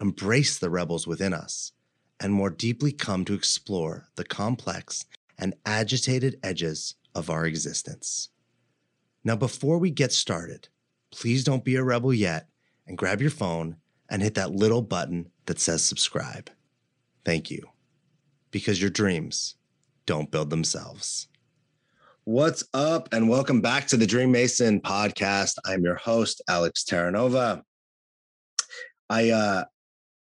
embrace the rebels within us, and more deeply come to explore the complex and agitated edges of our existence. Now, before we get started, please don't be a rebel yet and grab your phone and hit that little button that says subscribe. Thank you. Because your dreams don't build themselves. What's up, and welcome back to the Dream Mason podcast. I'm your host, Alex Terranova. I uh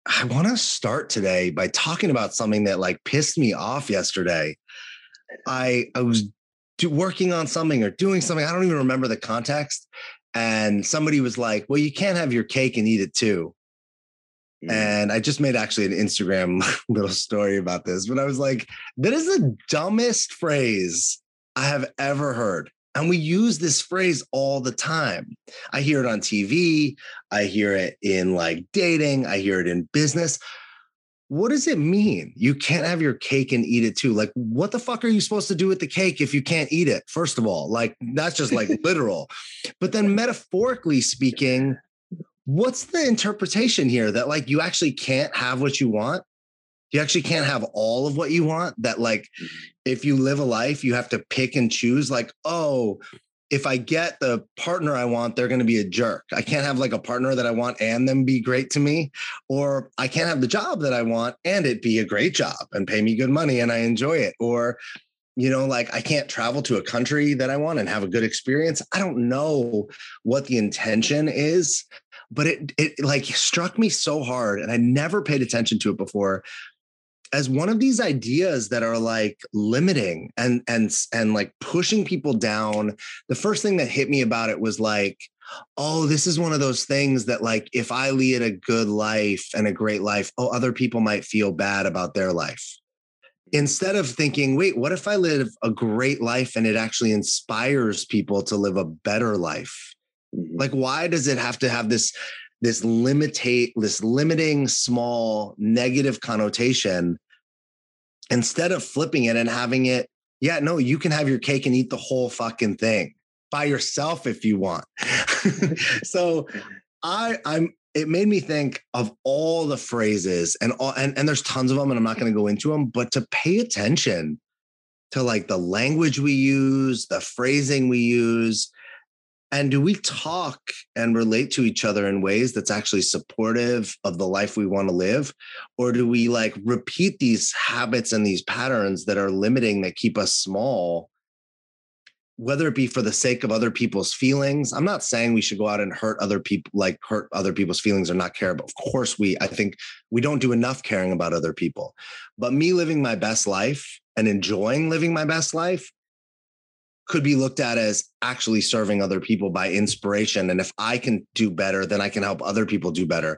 I want to start today by talking about something that like pissed me off yesterday. I I was do, working on something or doing something. I don't even remember the context. And somebody was like, "Well, you can't have your cake and eat it too." Mm. And I just made actually an Instagram little story about this, but I was like, that is the dumbest phrase I have ever heard. And we use this phrase all the time. I hear it on TV. I hear it in like dating. I hear it in business. What does it mean? You can't have your cake and eat it too. Like, what the fuck are you supposed to do with the cake if you can't eat it? First of all, like, that's just like literal. But then, metaphorically speaking, what's the interpretation here that like you actually can't have what you want? You actually can't have all of what you want. That, like, mm-hmm. if you live a life, you have to pick and choose, like, oh, if I get the partner I want, they're going to be a jerk. I can't have like a partner that I want and them be great to me. Or I can't have the job that I want and it be a great job and pay me good money and I enjoy it. Or, you know, like I can't travel to a country that I want and have a good experience. I don't know what the intention is, but it it like struck me so hard and I never paid attention to it before as one of these ideas that are like limiting and and and like pushing people down the first thing that hit me about it was like oh this is one of those things that like if i lead a good life and a great life oh other people might feel bad about their life instead of thinking wait what if i live a great life and it actually inspires people to live a better life mm-hmm. like why does it have to have this this limitate this limiting small negative connotation instead of flipping it and having it yeah no you can have your cake and eat the whole fucking thing by yourself if you want. So i i'm it made me think of all the phrases and all and, and there's tons of them and i'm not going to go into them but to pay attention to like the language we use the phrasing we use and do we talk and relate to each other in ways that's actually supportive of the life we want to live? Or do we like repeat these habits and these patterns that are limiting that keep us small? Whether it be for the sake of other people's feelings, I'm not saying we should go out and hurt other people, like hurt other people's feelings or not care. But of course, we, I think we don't do enough caring about other people. But me living my best life and enjoying living my best life could be looked at as actually serving other people by inspiration. And if I can do better, then I can help other people do better.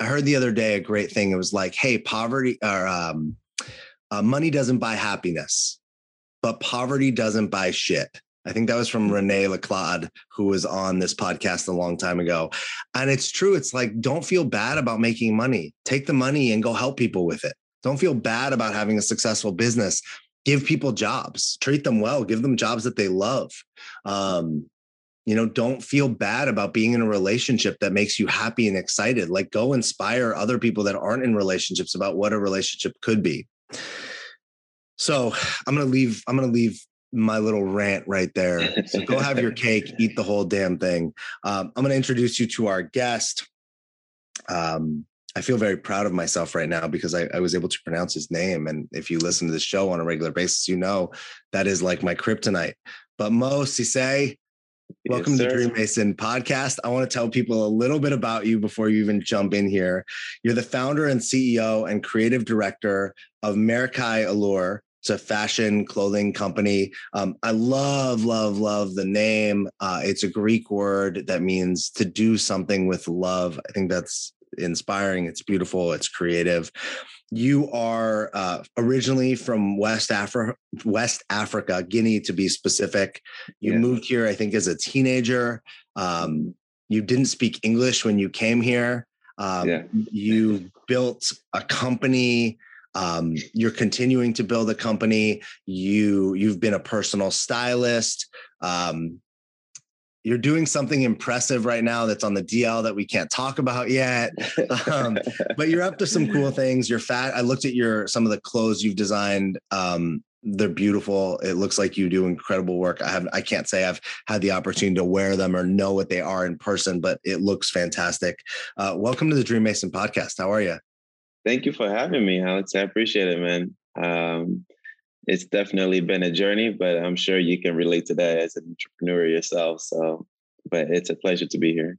I heard the other day a great thing. It was like, hey, poverty or um, uh, money doesn't buy happiness, but poverty doesn't buy shit. I think that was from Rene Laclade, who was on this podcast a long time ago. And it's true. It's like, don't feel bad about making money. Take the money and go help people with it. Don't feel bad about having a successful business give people jobs, treat them well, give them jobs that they love. Um, you know, don't feel bad about being in a relationship that makes you happy and excited. Like go inspire other people that aren't in relationships about what a relationship could be. So I'm gonna leave, I'm gonna leave my little rant right there. So go have your cake, eat the whole damn thing. Um, I'm gonna introduce you to our guest. Um, I feel very proud of myself right now because I, I, was able to pronounce his name. And if you listen to the show on a regular basis, you know that is like my kryptonite. But Mo Cisse, welcome yes, to Dream Mason podcast. I want to tell people a little bit about you before you even jump in here. You're the founder and CEO and creative director of Meraki Allure. It's a fashion clothing company. Um, I love, love, love the name. Uh, it's a Greek word that means to do something with love. I think that's inspiring. It's beautiful. It's creative. You are uh, originally from West Africa, West Africa, Guinea to be specific. You yeah. moved here, I think, as a teenager. Um, you didn't speak English when you came here. Um, yeah. You built a company. Um, you're continuing to build a company. You you've been a personal stylist. Um, you're doing something impressive right now that's on the DL that we can't talk about yet. Um, but you're up to some cool things. You're fat. I looked at your some of the clothes you've designed. Um, they're beautiful. It looks like you do incredible work. I have I can't say I've had the opportunity to wear them or know what they are in person, but it looks fantastic. Uh, welcome to the Dream Mason podcast. How are you? Thank you for having me, Alex. I appreciate it, man. Um, it's definitely been a journey, but I'm sure you can relate to that as an entrepreneur yourself. So, but it's a pleasure to be here.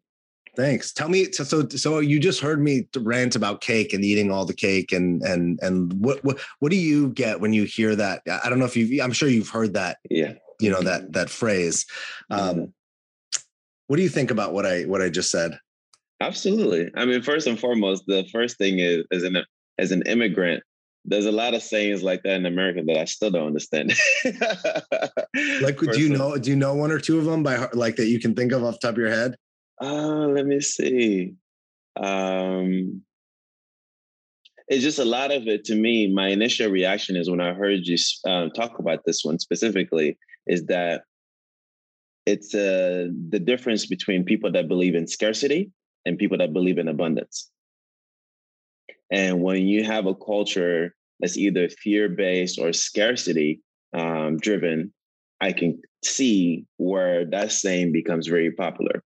Thanks. Tell me so so so you just heard me rant about cake and eating all the cake and and and what what what do you get when you hear that? I don't know if you I'm sure you've heard that. Yeah. You know that that phrase. Um what do you think about what I what I just said? Absolutely. I mean, first and foremost, the first thing is as an as an immigrant, there's a lot of sayings like that in America that I still don't understand. like, do you know? Do you know one or two of them by heart, like that you can think of off top of your head? Uh, let me see. Um, it's just a lot of it to me. My initial reaction is when I heard you um, talk about this one specifically, is that it's uh, the difference between people that believe in scarcity and people that believe in abundance. And when you have a culture that's either fear based or scarcity um, driven, I can see where that saying becomes very popular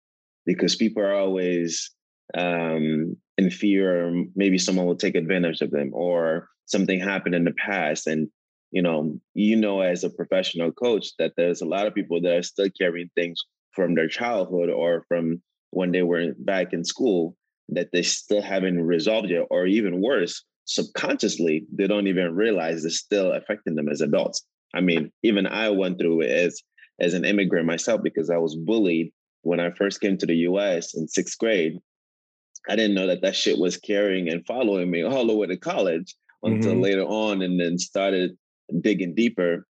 because people are always um, in fear, or maybe someone will take advantage of them, or something happened in the past. And you know, you know, as a professional coach, that there's a lot of people that are still carrying things from their childhood or from when they were back in school that they still haven't resolved yet, or even worse, subconsciously, they don't even realize it's still affecting them as adults. I mean, even I went through it as as an immigrant myself because I was bullied when I first came to the US in sixth grade. I didn't know that that shit was carrying and following me all the way to college until mm-hmm. later on, and then started digging deeper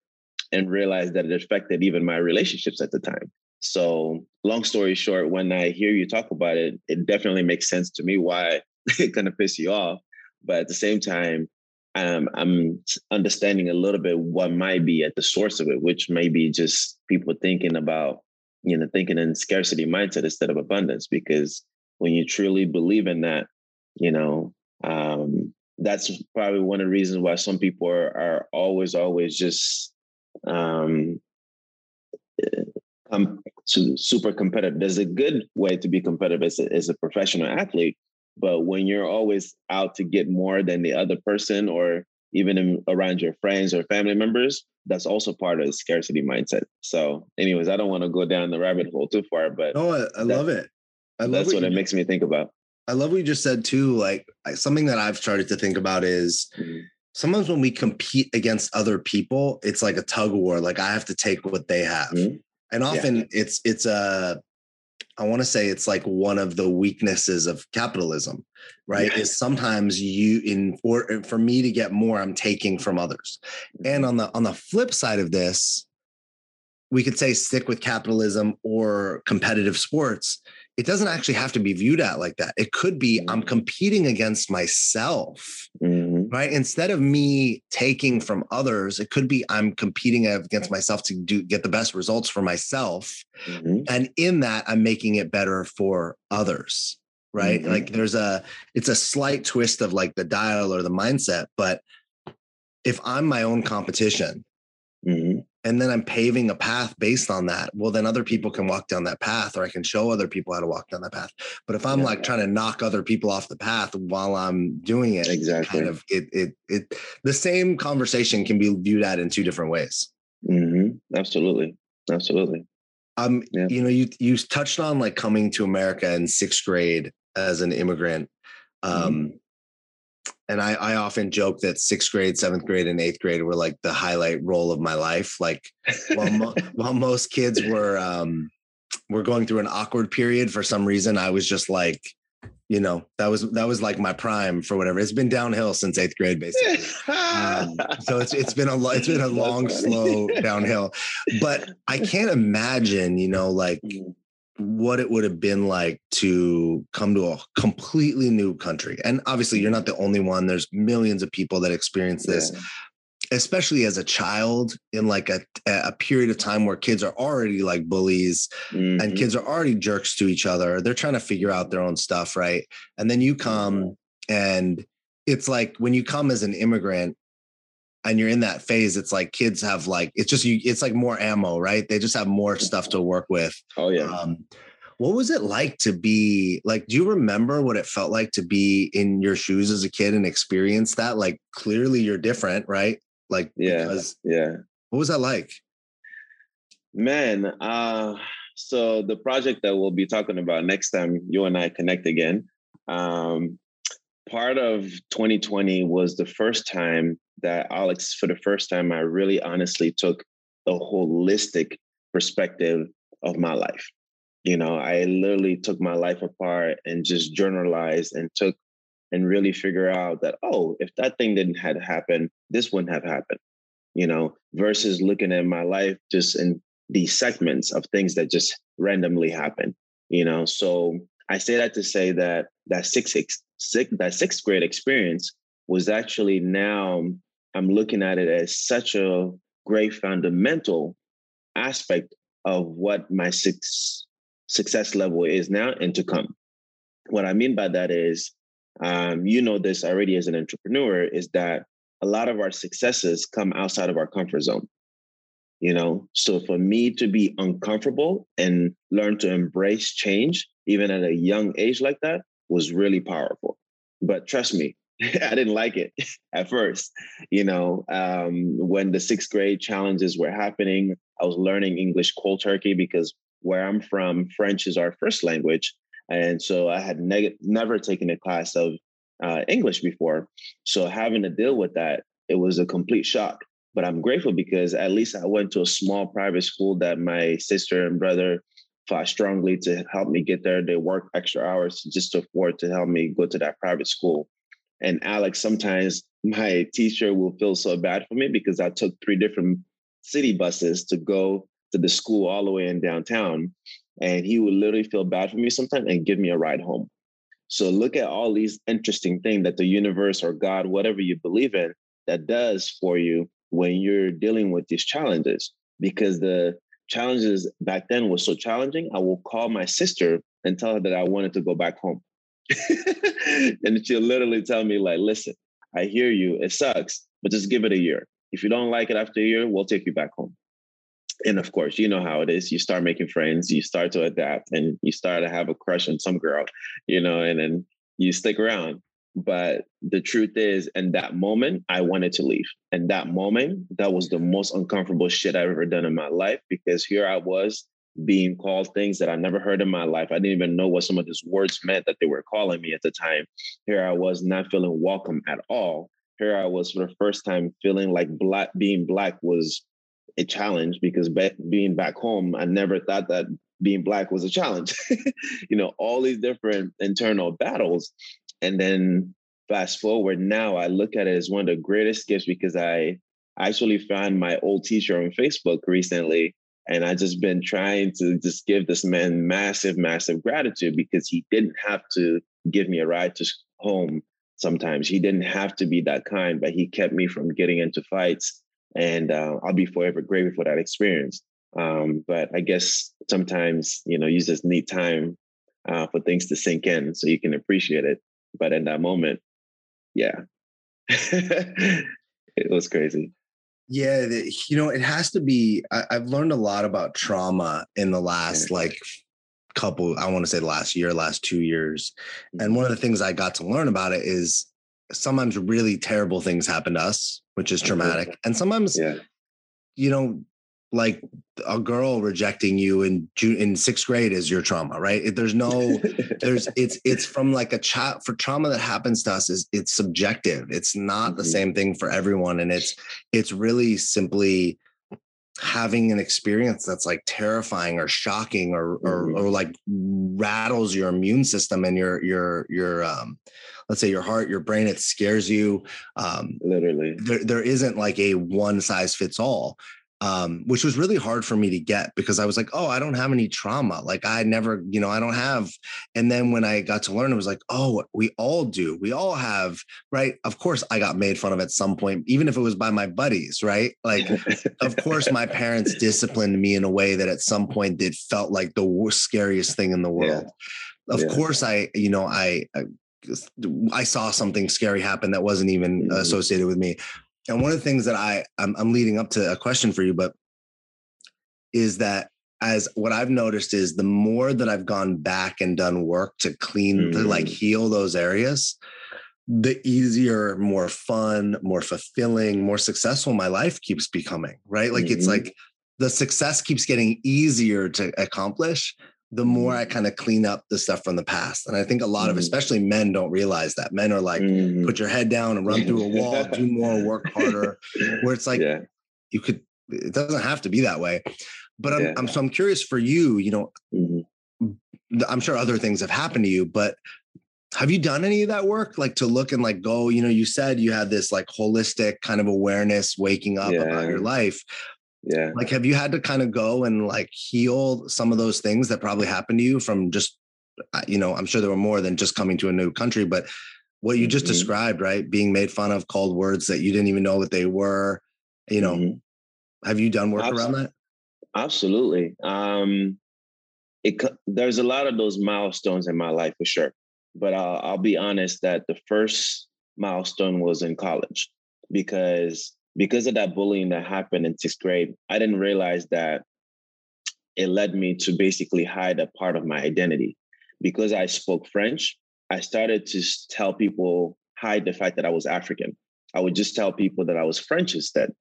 and realized that it affected even my relationships at the time. So, long story short, when I hear you talk about it, it definitely makes sense to me why it kind of piss you off. But at the same time, um, I'm understanding a little bit what might be at the source of it, which may be just people thinking about, you know, thinking in scarcity mindset instead of abundance. Because when you truly believe in that, you know, um, that's probably one of the reasons why some people are, are always, always just um, um, super competitive. There's a good way to be competitive as a, as a professional athlete, but when you're always out to get more than the other person, or even in, around your friends or family members, that's also part of the scarcity mindset. So, anyways, I don't want to go down the rabbit hole too far, but oh, I, I love it. I love that's what, what it makes me think about. I love what you just said too. Like something that I've started to think about is. Mm-hmm sometimes when we compete against other people, it's like a tug of war. Like I have to take what they have. Mm-hmm and often yeah. it's it's a I want to say it's like one of the weaknesses of capitalism, right? Yeah. Is sometimes you in or for me to get more, I'm taking from others. And mm-hmm. on the on the flip side of this, we could say stick with capitalism or competitive sports it doesn't actually have to be viewed at like that. It could be I'm mm-hmm. competing against myself, mm-hmm. Right? Instead of me taking from others, it could be I'm competing against myself to do get the best results for myself. Mm-hmm. And in that, I'm making it better for others, right? Mm-hmm. Like there's a it's a slight twist of like the dial or the mindset, but if I'm my own competition, and then I'm paving a path based on that. Well, then other people can walk down that path, or I can show other people how to walk down that path. But if I'm yeah, like trying to knock other people off the path while I'm doing it, exactly, kind of it it it the same conversation can be viewed at in two different ways. Mm-hmm. Absolutely, absolutely. Um, yeah. you know, you you touched on like coming to America in sixth grade as an immigrant. Mm-hmm. Um, mm-hmm and I, I often joke that sixth grade, seventh grade, and eighth grade were like the highlight role of my life. Like while, mo- while most kids were um, were going through an awkward period for some reason, I was just like you know that was that was like my prime for whatever. It's been downhill since eighth grade, basically. um, so it's it's been a it's been a long, slow downhill. But I can't imagine, you know, like mm-hmm. What it would have been like to come to a completely new country. And obviously, you're not the only one. There's millions of people that experience this. Yeah especially as a child in like a, a period of time where kids are already like bullies mm-hmm. and kids are already jerks to each other they're trying to figure out their own stuff right and then you come and it's like when you come as an immigrant and you're in that phase it's like kids have like it's just you it's like more ammo right? They just have more stuff to work with. Oh yeah. Um, what was it like to be like do you remember what it felt like to be in your shoes as a kid and experience that? Like clearly you're different right? Like, yeah, because, yeah. What was that like? Man, uh, so the project that we'll be talking about next time you and I connect again, um, part of 2020 was the first time that Alex, for the first time, I really honestly took a holistic perspective of my life. You know, I literally took my life apart and just journalized and took and really figure out that oh if that thing didn't had happened this wouldn't have happened you know versus looking at my life just in these segments of things that just randomly happen you know so i say that to say that that six, six, six that sixth grade experience was actually now i'm looking at it as such a great fundamental aspect of what my six success level is now and to come what i mean by that is um, you know this already as an entrepreneur, is that a lot of our successes come outside of our comfort zone. You know, so for me to be uncomfortable and learn to embrace change, even at a young age like that, was really powerful. But trust me, I didn't like it at first. You know, um, when the sixth grade challenges were happening, I was learning English cold turkey because where I'm from, French is our first language. And so I had neg- never taken a class of uh, English before. So having to deal with that, it was a complete shock. But I'm grateful because at least I went to a small private school that my sister and brother fought strongly to help me get there. They worked extra hours just to afford to help me go to that private school. And Alex, sometimes my teacher will feel so bad for me because I took three different city buses to go to the school all the way in downtown and he would literally feel bad for me sometimes and give me a ride home. So look at all these interesting things that the universe or God, whatever you believe in, that does for you when you're dealing with these challenges. Because the challenges back then was so challenging, I will call my sister and tell her that I wanted to go back home. and she'll literally tell me, like, listen, I hear you, it sucks, but just give it a year. If you don't like it after a year, we'll take you back home and of course, you know how it is. You start making friends, you start to adapt, and you start to have a crush on some girl, you know, and then you stick around. But the truth is, in that moment, I wanted to leave. And that moment, that was the most uncomfortable shit I've ever done in my life because here I was being called things that I never heard in my life. I didn't even know what some of these words meant that they were calling me at the time. Here I was not feeling welcome at all. Here I was for the first time feeling like black being black was a challenge because be- being back home, I never thought that being black was a challenge. you know, all these different internal battles. And then fast forward now, I look at it as one of the greatest gifts because I actually found my old teacher on Facebook recently. And I just been trying to just give this man massive, massive gratitude because he didn't have to give me a ride to home sometimes. He didn't have to be that kind, but he kept me from getting into fights and uh, I'll be forever grateful for that experience. Um, but I guess sometimes you know you just need time uh, for things to sink in so you can appreciate it. But in that moment, yeah, it was crazy. Yeah, the, you know, it has to be. I, have learned a lot about trauma in the last like couple. I want to say the last year, last two years, and mm-hmm. one of the things I got to learn about it is sometimes really terrible things happen to us which is traumatic. And sometimes, yeah. you know, like a girl rejecting you in June in sixth grade is your trauma, right? There's no, there's it's it's from like a child for trauma that happens to us is it's subjective. It's not mm-hmm. the same thing for everyone, and it's it's really simply having an experience that's like terrifying or shocking or or, mm-hmm. or like rattles your immune system and your your your um let's say your heart your brain it scares you um literally there, there isn't like a one size fits all um, which was really hard for me to get because I was like, oh, I don't have any trauma. Like I never, you know, I don't have. And then when I got to learn, it was like, oh, we all do. We all have, right? Of course, I got made fun of at some point, even if it was by my buddies, right? Like, of course, my parents disciplined me in a way that at some point it felt like the worst, scariest thing in the world. Yeah. Of yeah. course, I, you know, I, I I saw something scary happen that wasn't even mm-hmm. associated with me. And one of the things that I I'm, I'm leading up to a question for you, but is that as what I've noticed is the more that I've gone back and done work to clean mm-hmm. to like mm. heal those areas, the easier, more fun, more fulfilling, more successful my life keeps becoming. Right. Like mm-hmm. it's like the success keeps getting easier to accomplish the more I mm-hmm. kind of clean up the stuff from the past. And I think a lot mm-hmm. of, especially men, don't realize that. Men are like, mm-hmm. put your head down and run through a wall, do more, work harder. Where it's like, yeah. you could, it doesn't have to be that way. But I'm, yeah. I'm so I'm curious for you, you know, mm-hmm. I'm sure other things have happened to you, but have you done any of that work? Like to look and like go, you know, you said you had this like holistic kind of awareness waking up yeah. about your life yeah like have you had to kind of go and like heal some of those things that probably happened to you from just uh, you know i'm sure there were more than just coming to a new country but what you just mm-hmm. described right being made fun of called words that you didn't even know what they were you know mm-hmm. have you done work around that absolutely um it there's a lot of those milestones in my life for sure but I'll, I'll be honest that the first milestone was in college because because of that bullying that happened in sixth grade, I didn't realize that it led me to basically hide a part of my identity. Because I spoke French, I started to tell people, hide the fact that I was African. I would just tell people that I was French instead.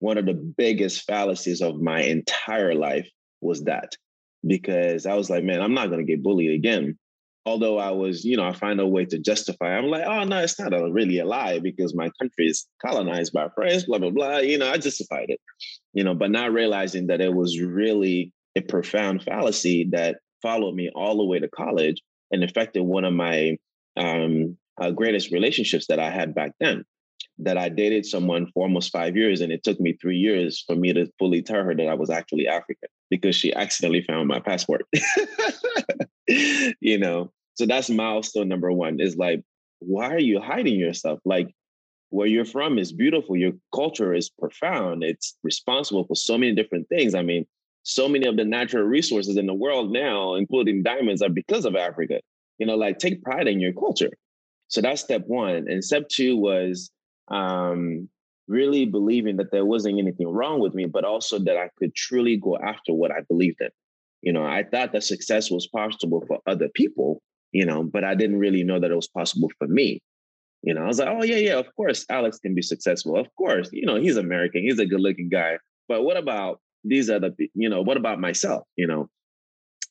One of the biggest fallacies of my entire life was that because I was like, man, I'm not going to get bullied again although I was, you know, I find a way to justify. I'm like, oh no, it's not a, really a lie because my country is colonized by France, blah blah blah. You know, I justified it, you know, but not realizing that it was really a profound fallacy that followed me all the way to college and affected one of my um, uh, greatest relationships that I had back then. That I dated someone for almost five years, and it took me three years for me to fully tell her that I was actually African because she accidentally found my passport. you know, so that's milestone number one is like, why are you hiding yourself? Like, where you're from is beautiful. Your culture is profound. It's responsible for so many different things. I mean, so many of the natural resources in the world now, including diamonds, are because of Africa. You know, like take pride in your culture. So that's step one. And step two was um, really believing that there wasn't anything wrong with me, but also that I could truly go after what I believed in. You know, I thought that success was possible for other people, you know, but I didn't really know that it was possible for me. You know, I was like, oh, yeah, yeah, of course, Alex can be successful. Of course, you know, he's American, he's a good looking guy. But what about these other, you know, what about myself, you know?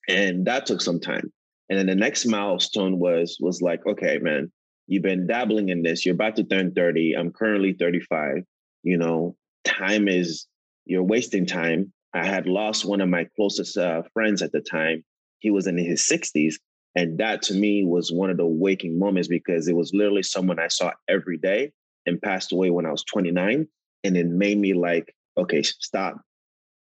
And that took some time. And then the next milestone was was like, okay, man, you've been dabbling in this. You're about to turn 30. I'm currently 35. You know, time is you're wasting time. I had lost one of my closest uh, friends at the time. He was in his 60s. And that to me was one of the waking moments because it was literally someone I saw every day and passed away when I was 29. And it made me like, okay, stop.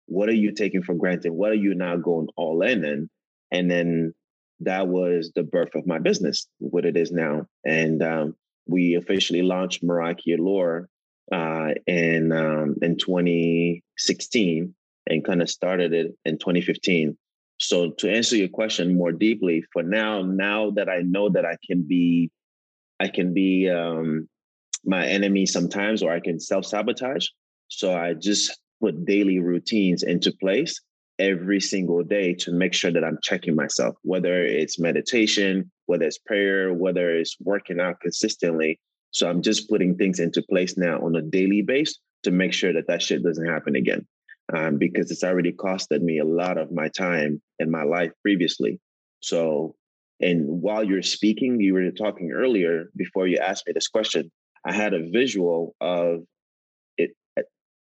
What are you taking for granted? What are you now going all in in? And then that was the birth of my business, what it is now. And um, we officially launched Meraki Allure uh, in um, in 2016 and kind of started it in 2015. So to answer your question more deeply, for now, now that I know that I can be, I can be um, my enemy sometimes, or I can self sabotage. So I just put daily routines into place every single day to make sure that I'm checking myself, whether it's meditation, whether it's prayer, whether it's working out consistently. So I'm just putting things into place now on a daily base to make sure that that shit doesn't happen again. Um, because it's already costed me a lot of my time in my life previously. So, and while you're speaking, you were talking earlier before you asked me this question, I had a visual of it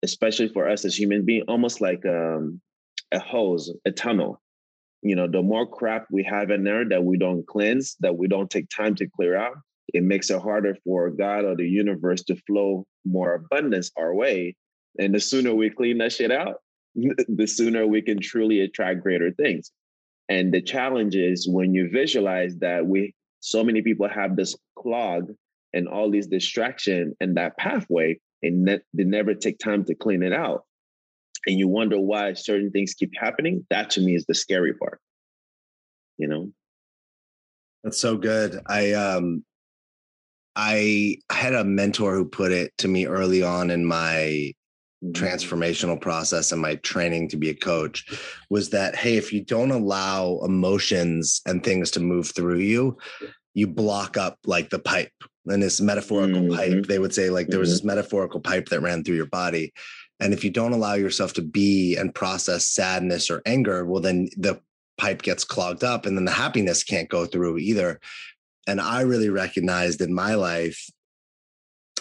especially for us as human beings, almost like um, a hose, a tunnel. You know, the more crap we have in there that we don't cleanse, that we don't take time to clear out, it makes it harder for God or the universe to flow more abundance our way. And the sooner we clean that shit out, the sooner we can truly attract greater things. And the challenge is when you visualize that we so many people have this clog and all these distraction and that pathway, and ne- they never take time to clean it out. And you wonder why certain things keep happening. That to me is the scary part. You know? That's so good. I um I had a mentor who put it to me early on in my mm-hmm. transformational process and my training to be a coach was that hey if you don't allow emotions and things to move through you you block up like the pipe and this metaphorical mm-hmm. pipe they would say like there was mm-hmm. this metaphorical pipe that ran through your body and if you don't allow yourself to be and process sadness or anger well then the pipe gets clogged up and then the happiness can't go through either and i really recognized in my life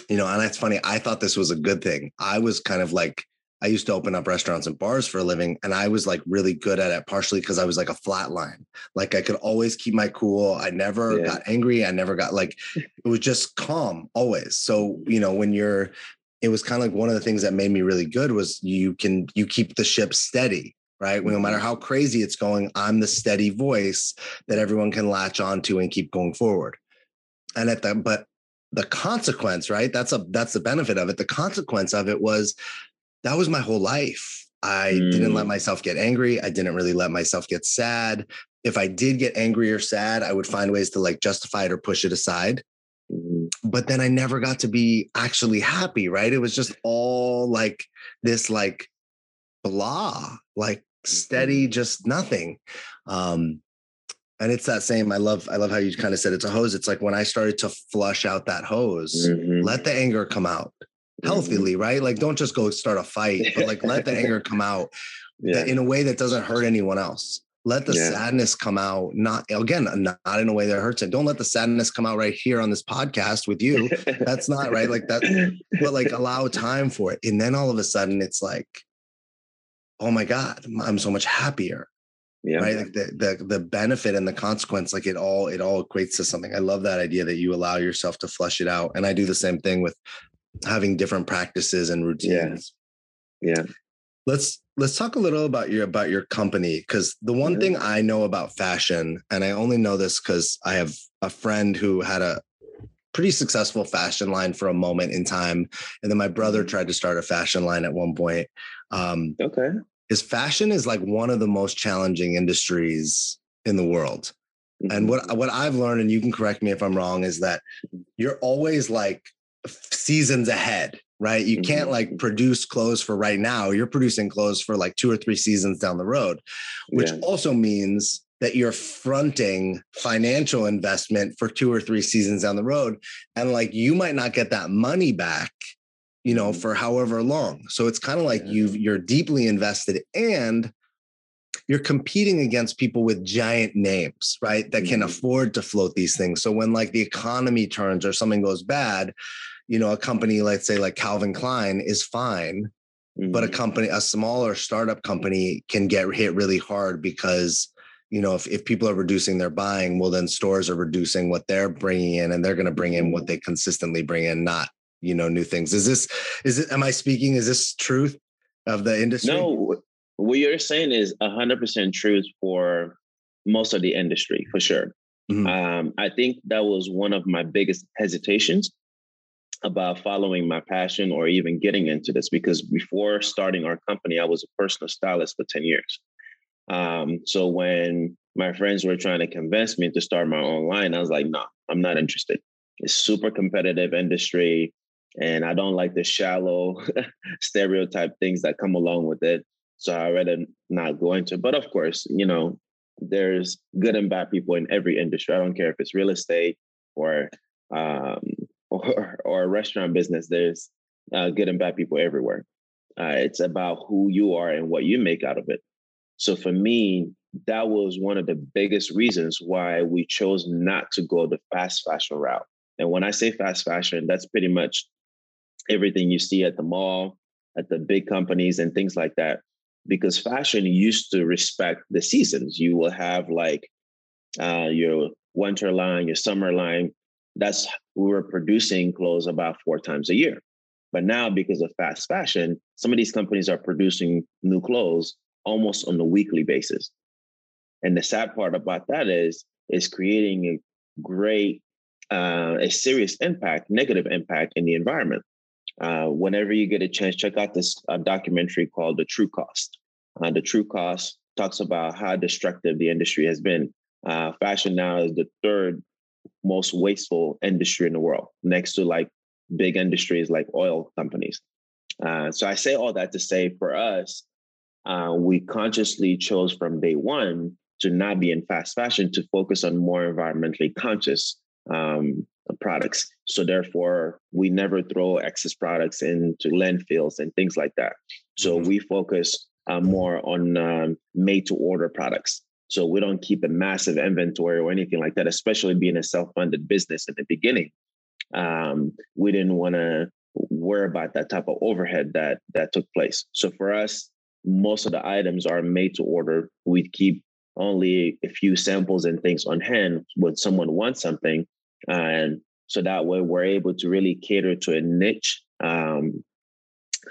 you know and that's funny i thought this was a good thing i was kind of like I used to open up restaurants and bars for a living, and I was like really good at it, partially because I was like a flat line. Like I could always keep my cool. I never yeah. got angry. I never got like it was just calm always. So, you know, when you're it was kind of like one of the things that made me really good was you can you keep the ship steady, right? No matter mm-hmm. how crazy it's going, I'm the steady voice that everyone can latch onto and keep going forward. And at the but the consequence, right? That's a that's the benefit of it. The consequence of it was that was my whole life. I mm. didn't let mm. myself get angry. I didn't really let myself get sad. If I did get angry or sad, I would find ways to like justify it or push it aside. But then I never got to be actually happy, right? It was just all like this, like blah, like steady, mm-hmm. just nothing. Um, and it's that same. I love, I love how you kind of said it's a hose. It's like when I started to flush out that hose, mm-hmm. let the anger come out Mm-hmm. healthily, right? Like don't just go start a fight, but like let the anger come out yeah. in a way that doesn't hurt anyone else. Let the yeah. sadness come out, not again, not, in a way that hurts it. Don't let the sadness come out right here on this podcast with you. That's not right. Like that, but like allow time for it. And then all of a sudden it's like, oh my God, I'm so much happier. Yeah. Right. Like the, the the benefit and the consequence, like it all, it all equates to something. I love that idea that you allow yourself to flush it out. And I do the same thing with having different practices and routines. Yeah. yeah. Let's let's talk a little about your about your company because the one thing I know about fashion, and I only know this because I have a friend who had a pretty successful fashion line for a moment in time, and then my brother mm-hmm. tried to start a fashion line at one point. Um, okay, is fashion is like one of the most challenging industries in the world. Mm-hmm. And what what I've learned, and you can correct me if I'm wrong, is that mm-hmm. you're always like seasons ahead right you can't like mm-hmm. produce clothes for right now you're producing clothes for like two or three seasons down the road which yeah. also means that you're fronting financial investment for two or three seasons down the road and like you might not get that money back you know mm-hmm. for however long so it's kind of like yeah. you you're deeply invested and you're competing against people with giant names right that can mm-hmm. afford to float these things so when like the economy turns or something goes bad you know, a company, let's say like Calvin Klein is fine, mm-hmm. but a mm-hmm. company, a smaller startup company can get hit really hard because, you know, if, if people are reducing their buying, well, then stores are reducing what they're bringing in and they're going to bring in what mm-hmm. they consistently bring in, not, you know, new things. Is this, is it, am I speaking, is this truth of the industry? No, what you're saying is 100% truth for most of the industry, for sure. Mm-hmm. Um, I think that was one of my biggest hesitations about following my passion or even getting into this because before starting our company, I was a personal stylist for 10 years. Um, so when my friends were trying to convince me to start my own line, I was like, no, I'm not interested. It's super competitive industry. And I don't like the shallow stereotype things that come along with it. So I rather not go into. It. But of course, you know, there's good and bad people in every industry. I don't care if it's real estate or um, or, or a restaurant business, there's uh, good and bad people everywhere. Uh, it's about who you are and what you make out of it. So for me, that was one of the biggest reasons why we chose not to go the fast fashion route. And when I say fast fashion, that's pretty much everything you see at the mall, at the big companies and things like that because fashion used to respect the seasons. You will have like uh, your winter line, your summer line. That's we were producing clothes about four times a year. But now, because of fast fashion, some of these companies are producing new clothes almost on a weekly basis. And the sad part about that is, is creating a great, uh, a serious impact, negative impact in the environment. Uh, whenever you get a chance, check out this uh, documentary called The True Cost. Uh, the True Cost talks about how destructive the industry has been. Uh, fashion now is the third most wasteful industry in the world, next to like big industries like oil companies. Uh, so I say all that to say for us, uh, we consciously chose from day one to not be in fast fashion to focus on more environmentally conscious um, products. So therefore, we never throw excess products into landfills and things like that. So mm-hmm. we focus uh, more on um, made to order products. So we don't keep a massive inventory or anything like that, especially being a self funded business at the beginning. Um, we didn't want to worry about that type of overhead that that took place. So for us, most of the items are made to order. We keep only a few samples and things on hand when someone wants something, and so that way we're able to really cater to a niche um,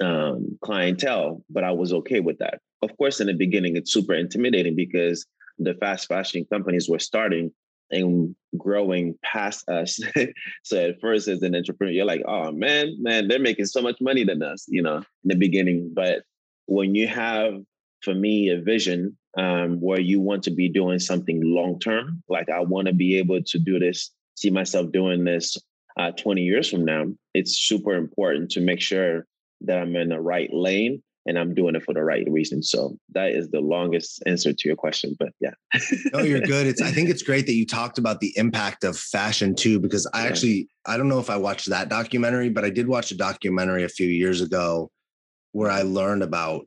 um, clientele. But I was okay with that. Of course, in the beginning, it's super intimidating because the fast fashion companies were starting and growing past us. so at first, as an entrepreneur, you're like, oh man, man, they're making so much money than us, you know, in the beginning. But when you have, for me, a vision um, where you want to be doing something long term, like I want to be able to do this, see myself doing this uh, 20 years from now, it's super important to make sure that I'm in the right lane and I'm doing it for the right reason. So that is the longest answer to your question, but yeah. no, you're good. It's I think it's great that you talked about the impact of fashion too, because I yeah. actually I don't know if I watched that documentary, but I did watch a documentary a few years ago where I learned about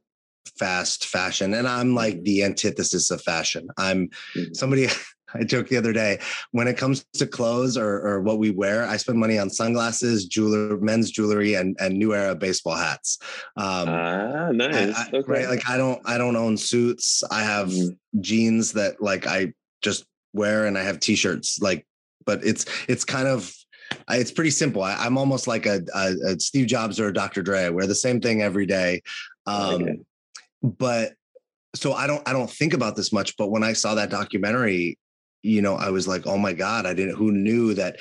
fast fashion and I'm like mm-hmm. the antithesis of fashion. I'm mm-hmm. somebody I joked the other day when it comes to clothes or, or what we wear, I spend money on sunglasses, jeweler, men's jewelry, and and new era baseball hats. Um, ah, nice. I, okay. Right, like I don't I don't own suits. I have mm-hmm. jeans that like I just wear, and I have t-shirts. Like, but it's it's kind of it's pretty simple. I, am almost like a, a, a, Steve Jobs or a Dr. Dre. I wear the same thing every day. Um, okay. But so I don't I don't think about this much. But when I saw that documentary, you know, I was like, oh my God, I didn't, who knew that,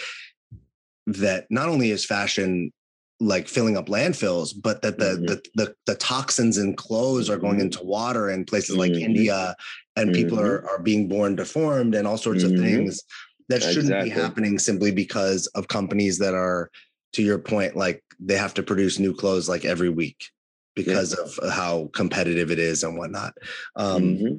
that not only is fashion like filling up landfills, but that the, mm-hmm. the, the, the, toxins in clothes are going mm-hmm. into water in places mm-hmm. like India and people are, mm-hmm. are being born deformed and all sorts of mm-hmm. things that shouldn't exactly. be happening simply because of companies that are, to your point, like they have to produce new clothes like every week because yeah. of how competitive it is and whatnot. Um, mm-hmm.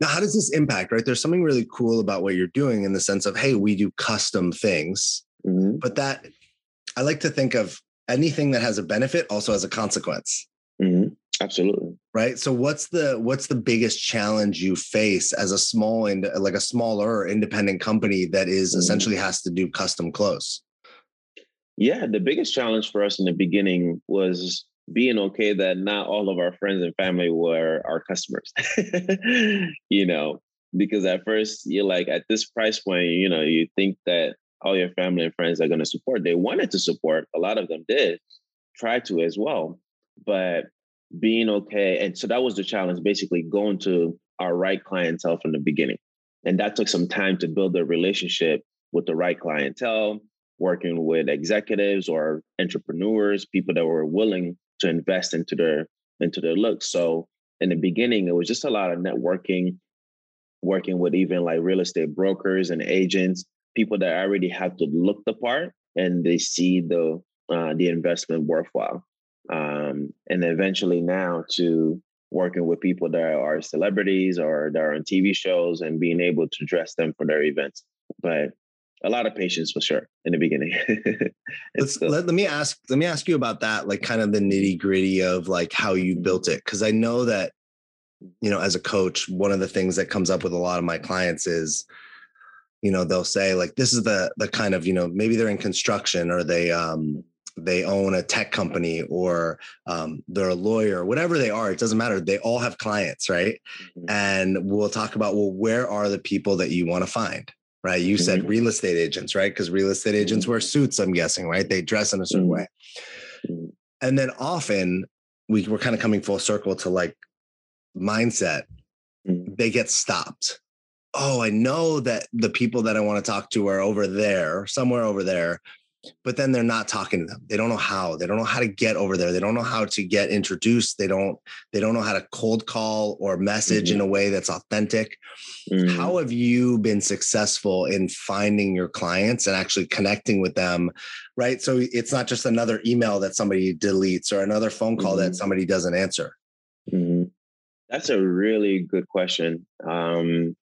Now, how does this impact, right? There's something really cool about what you're doing in the sense of, hey, we do custom things, mm-hmm. but that I like to think of anything that has a benefit also has a consequence. Mm-hmm. Absolutely. Right. So what's the what's the biggest challenge you face as a small and like a smaller independent company that is mm-hmm. essentially has to do custom clothes? Yeah, the biggest challenge for us in the beginning was being okay that not all of our friends and family were our customers. you know, because at first you're like at this price point, you know, you think that all your family and friends are going to support. They wanted to support. A lot of them did try to as well, but being okay. And so that was the challenge, basically going to our right clientele from the beginning. And that took some time to build a relationship with the right clientele, working with executives or entrepreneurs, people that were willing to invest into their into their looks. So in the beginning, it was just a lot of networking, working with even like real estate brokers and agents, people that already have to look the part and they see the uh, the investment worthwhile. Um, and eventually now to working with people that are celebrities or that are on TV shows and being able to dress them for their events. But a lot of patience for sure in the beginning. Let's, let, let me ask let me ask you about that, like kind of the nitty gritty of like how you mm-hmm. built it. Cause I know that, you know, as a coach, one of the things that comes up with a lot of my clients is, you know, they'll say like, this is the the kind of, you know, maybe they're in construction or they um they own a tech company or um, they're a lawyer, whatever they are, it doesn't matter. They all have clients, right? Mm-hmm. And we'll talk about, well, where are the people that you want to find? Right. You mm-hmm. said real estate agents, right? Because real estate agents wear mm-hmm. suits, I'm guessing, right? They dress in a certain mm-hmm. way. Mm-hmm. And then often we, we're kind of coming full circle to like mindset. They get stopped oh, I know that the people that I want to talk to are over there, somewhere over there, but then they're not talking to them. They don't know how. They don't know how to get over there. They don't know how to get introduced. They don't they don't know how to cold call or message mm-hmm. in a way that's authentic. Mm-hmm. How have you been successful in finding your clients and actually connecting with them? Right? So it's not just another email that somebody deletes or another phone call mm-hmm. that somebody doesn't answer. Mm-hmm. That's a really good question. Um,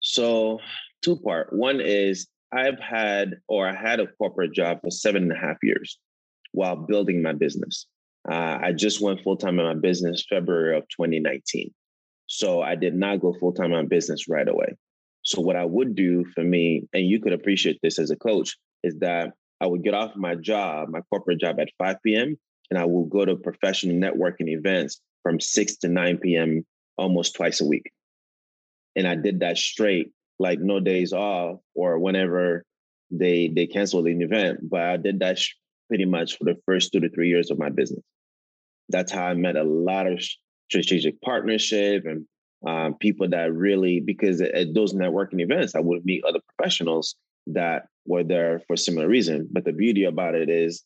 so, two part. One is I've had, or I had a corporate job for seven and a half years while building my business. Uh, I just went full time in my business February of 2019. So I did not go full time on business right away. So what I would do for me, and you could appreciate this as a coach, is that I would get off my job, my corporate job at 5 p.m., and I will go to professional networking events from 6 to 9 p.m. almost twice a week and I did that straight, like no days off or whenever they they canceled an event. But I did that sh- pretty much for the first two to three years of my business. That's how I met a lot of strategic partnership and um, people that really because at those networking events I would meet other professionals that were there for similar reason. But the beauty about it is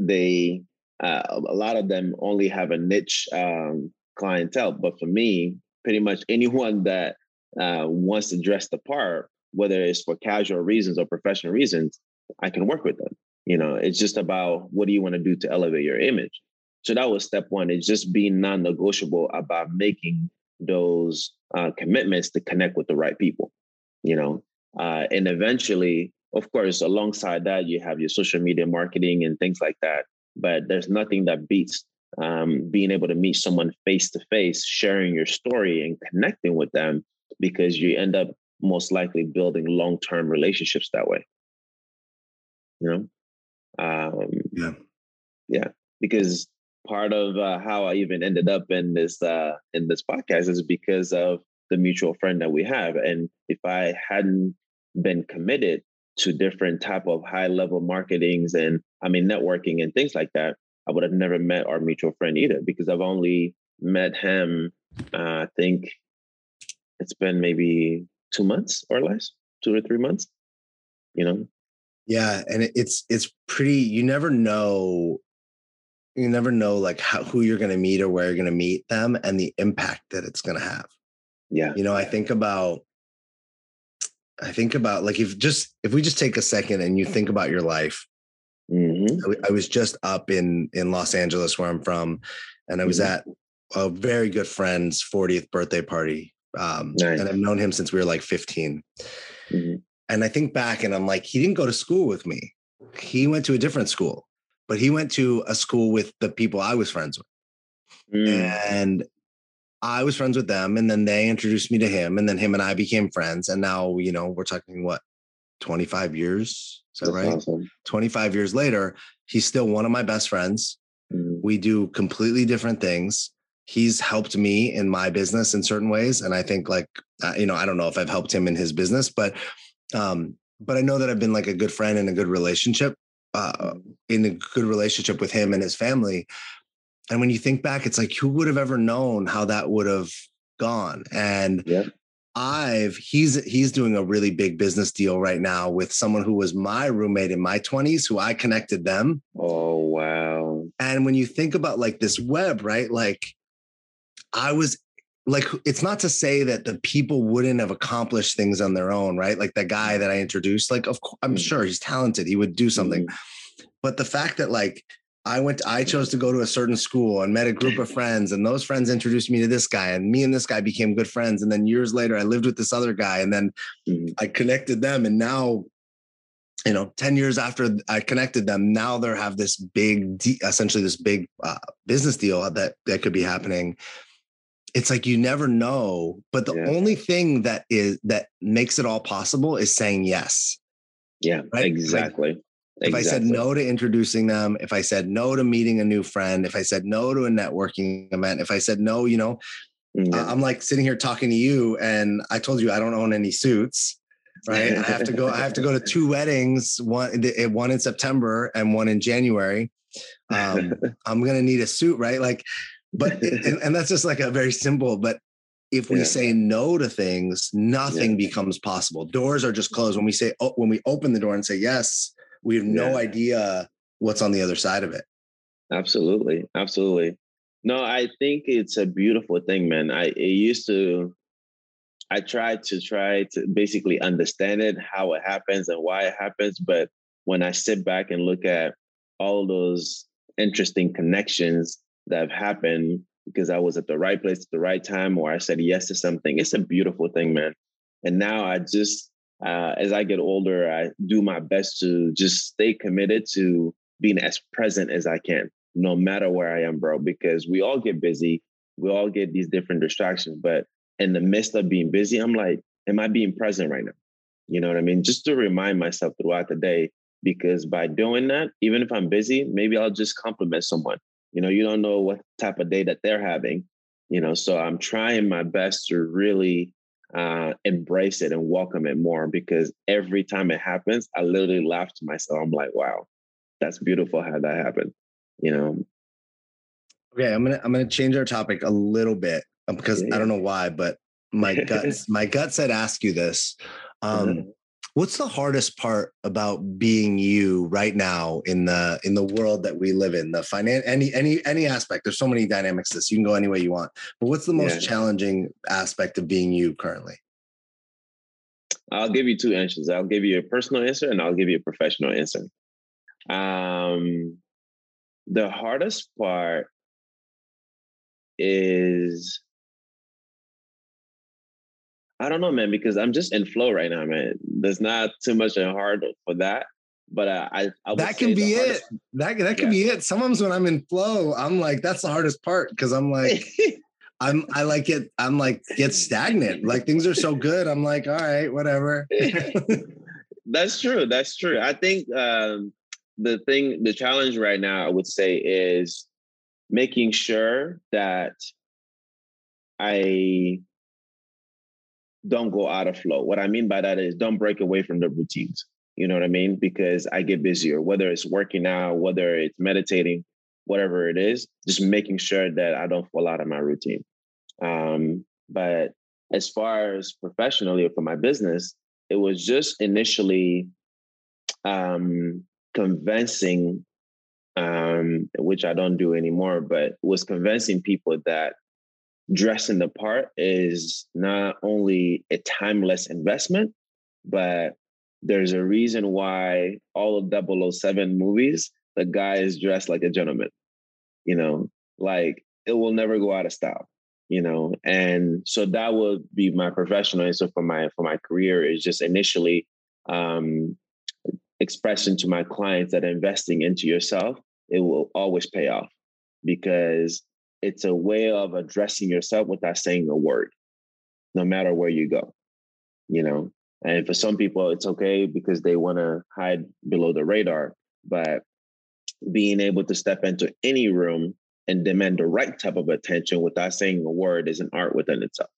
they uh, a lot of them only have a niche um, clientele. But for me, pretty much anyone that uh, wants to dress the part, whether it's for casual reasons or professional reasons, I can work with them. You know, it's just about what do you want to do to elevate your image. So that was step one. It's just being non-negotiable about making those uh, commitments to connect with the right people. You know, uh, and eventually, of course, alongside that, you have your social media marketing and things like that. But there's nothing that beats um, being able to meet someone face to face, sharing your story and connecting with them because you end up most likely building long-term relationships that way you know? Um, yeah. yeah because part of uh, how i even ended up in this uh, in this podcast is because of the mutual friend that we have and if i hadn't been committed to different type of high level marketings and i mean networking and things like that i would have never met our mutual friend either because i've only met him uh, i think it's been maybe two months or less, two or three months. You know. Yeah, and it's it's pretty. You never know. You never know like how who you're going to meet or where you're going to meet them and the impact that it's going to have. Yeah. You know, I think about. I think about like if just if we just take a second and you think about your life. Mm-hmm. I, I was just up in in Los Angeles where I'm from, and I was mm-hmm. at a very good friend's 40th birthday party um, nice. And I've known him since we were like 15. Mm-hmm. And I think back and I'm like, he didn't go to school with me. He went to a different school, but he went to a school with the people I was friends with. Mm. And I was friends with them. And then they introduced me to him. And then him and I became friends. And now, you know, we're talking what, 25 years? Is that That's right? Awesome. 25 years later, he's still one of my best friends. Mm. We do completely different things he's helped me in my business in certain ways and i think like uh, you know i don't know if i've helped him in his business but um but i know that i've been like a good friend and a good relationship uh in a good relationship with him and his family and when you think back it's like who would have ever known how that would have gone and yeah. I've he's he's doing a really big business deal right now with someone who was my roommate in my 20s who I connected them. Oh wow. And when you think about like this web, right? Like I was like, it's not to say that the people wouldn't have accomplished things on their own, right? Like the guy that I introduced, like, of course, I'm mm. sure he's talented. He would do something. Mm-hmm. But the fact that like I went, to, I chose to go to a certain school and met a group of friends, and those friends introduced me to this guy, and me and this guy became good friends. And then years later, I lived with this other guy, and then mm-hmm. I connected them, and now you know 10 years after i connected them now they have this big essentially this big uh, business deal that that could be happening it's like you never know but the yeah. only thing that is that makes it all possible is saying yes yeah right? exactly like, If exactly. I said no to introducing them, if I said no to meeting a new friend, if I said no to a networking event, if I said no, you know, yeah. uh, I'm like sitting here talking to you, and I told you I don't own any suits, right? I have to go. I have to go to two weddings, one one in September and one in January. Um, I'm gonna need a suit, right? Like, but eh, and, and, that's just like a very simple. But if we yeah. say no to things, nothing yeah. becomes possible. Doors are just closed. When we say oh, when we open the door and say yes, we have no idea what's on the other side of it. Absolutely, absolutely. No, I think it's a beautiful thing, man. I it used to I tried to try to basically understand it, how it happens and why it happens. But when I sit back and look at all those interesting connections that have happened because I was at the right place at the right time or I said yes to something, it's a beautiful thing, man. And now I just, uh, as I get older, I do my best to just stay committed to being as present as I can, no matter where I am, bro, because we all get busy. We all get these different distractions. But in the midst of being busy, I'm like, am I being present right now? You know what I mean? Just to remind myself throughout the day, because by doing that, even if I'm busy, maybe I'll just compliment someone. You know, you don't know what type of day that they're having, you know, so I'm trying my best to really uh, embrace it and welcome it more because every time it happens, I literally laugh to myself. I'm like, wow, that's beautiful how that happened, you know. Okay, I'm gonna I'm gonna change our topic a little bit um, because yeah. I don't know why, but my guts my gut said ask you this. Um, mm-hmm. What's the hardest part about being you right now in the in the world that we live in? The finance any any any aspect. There's so many dynamics. To this you can go any way you want. But what's the most yeah. challenging aspect of being you currently? I'll give you two answers. I'll give you a personal answer and I'll give you a professional answer. Um, the hardest part is I don't know, man, because I'm just in flow right now, man. There's not too much of a hard for that. But uh, I, I that can be it. That that can yeah. be it. Sometimes when I'm in flow, I'm like, that's the hardest part because I'm like, I'm I like it. I'm like get stagnant. Like things are so good. I'm like, all right, whatever. that's true. That's true. I think um, the thing, the challenge right now, I would say, is making sure that I don't go out of flow. What I mean by that is don't break away from the routines. You know what I mean? Because I get busier, whether it's working out, whether it's meditating, whatever it is, just making sure that I don't fall out of my routine. Um, but as far as professionally for my business, it was just initially um, convincing, um, which I don't do anymore, but was convincing people that dressing the part is not only a timeless investment, but there's a reason why all of 007 movies, the guy is dressed like a gentleman. You know, like it will never go out of style, you know. And so that would be my professional answer for my for my career is just initially um expressing to my clients that investing into yourself, it will always pay off because it's a way of addressing yourself without saying a word, no matter where you go. You know, and for some people, it's okay because they want to hide below the radar. But being able to step into any room and demand the right type of attention without saying a word is an art within itself.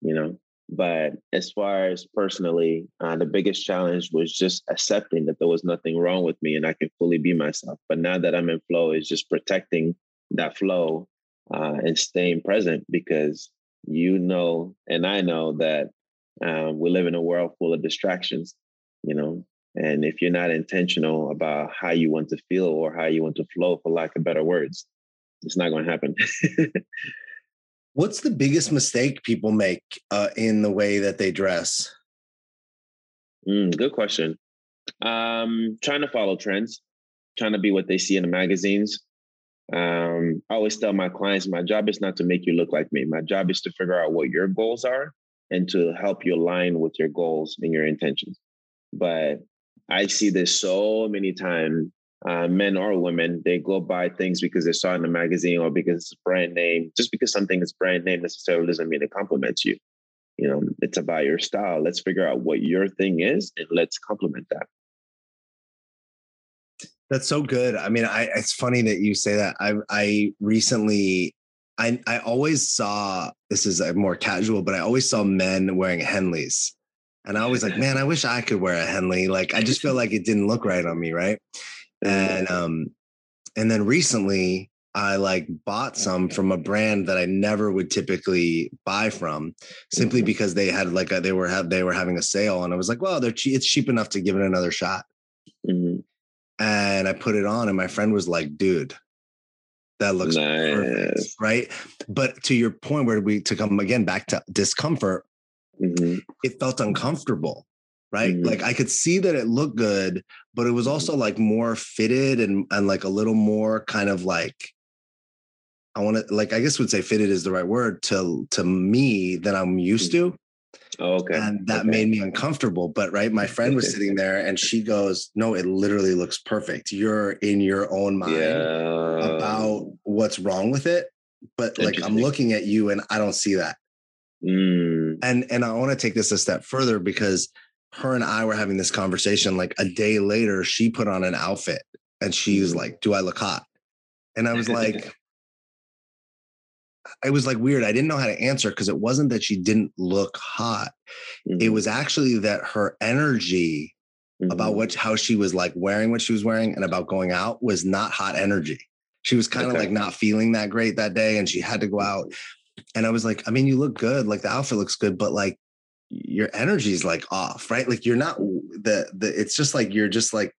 You know, but as far as personally, uh, the biggest challenge was just accepting that there was nothing wrong with me and I can fully be myself. But now that I'm in flow, is just protecting that flow uh, and staying present because you know and I know that um, we live in a world full of distractions, you know. And if you're not intentional about how you want to feel or how you want to flow, for lack of better words, it's not going to happen. What's the biggest mistake people make uh, in the way that they dress? Mm, good question. Um, trying to follow trends, trying to be what they see in the magazines, um, I always tell my clients, my job is not to make you look like me. My job is to figure out what your goals are and to help you align with your goals and your intentions. But I see this so many times, uh, men or women, they go buy things because they saw in the magazine or because it's a brand name. Just because something is brand name necessarily doesn't mean it compliments you. You know, it's about your style. Let's figure out what your thing is and let's complement that. That's so good. I mean, I it's funny that you say that. I I recently I I always saw this is a more casual, but I always saw men wearing Henleys. And I was like, man, I wish I could wear a Henley. Like I just feel like it didn't look right on me, right? And um and then recently I like bought some from a brand that I never would typically buy from, simply Mm-hmm. because they had like a, they were have they were having a sale, and I was like, well, they're cheap. It's cheap enough to give it another shot. And I put it on, and my friend was like, dude, that looks perfect, Nice. right? But to your point, where we to come again back to discomfort, Mhm. it felt uncomfortable right Mhm. like i could see that it looked good but it was also like more fitted and and like a little more kind of like i want to like i guess would say fitted is the right word to to me than i'm used to Oh, okay. and that Okay. made me uncomfortable but right my friend was sitting there and she goes no it literally looks perfect you're in your own mind yeah. about what's wrong with it but like i'm looking at you and i don't see that Mm. and and I want to take this a step further because her and I were having this conversation. Like a day later, she put on an outfit and she was Mhm. like, "Do I look hot?" And I was like, it was like weird. I didn't know how to answer because it wasn't that she didn't look hot. It Mhm. was actually that her energy about Mhm. what how she was like wearing what she was wearing and about going out was not hot energy. She was kind of Okay. like not feeling that great that day and she had to go out. And I was like, I mean, you look good, like the outfit looks good, but like your energy is like off, right? Like you're not the the it's just like you're just like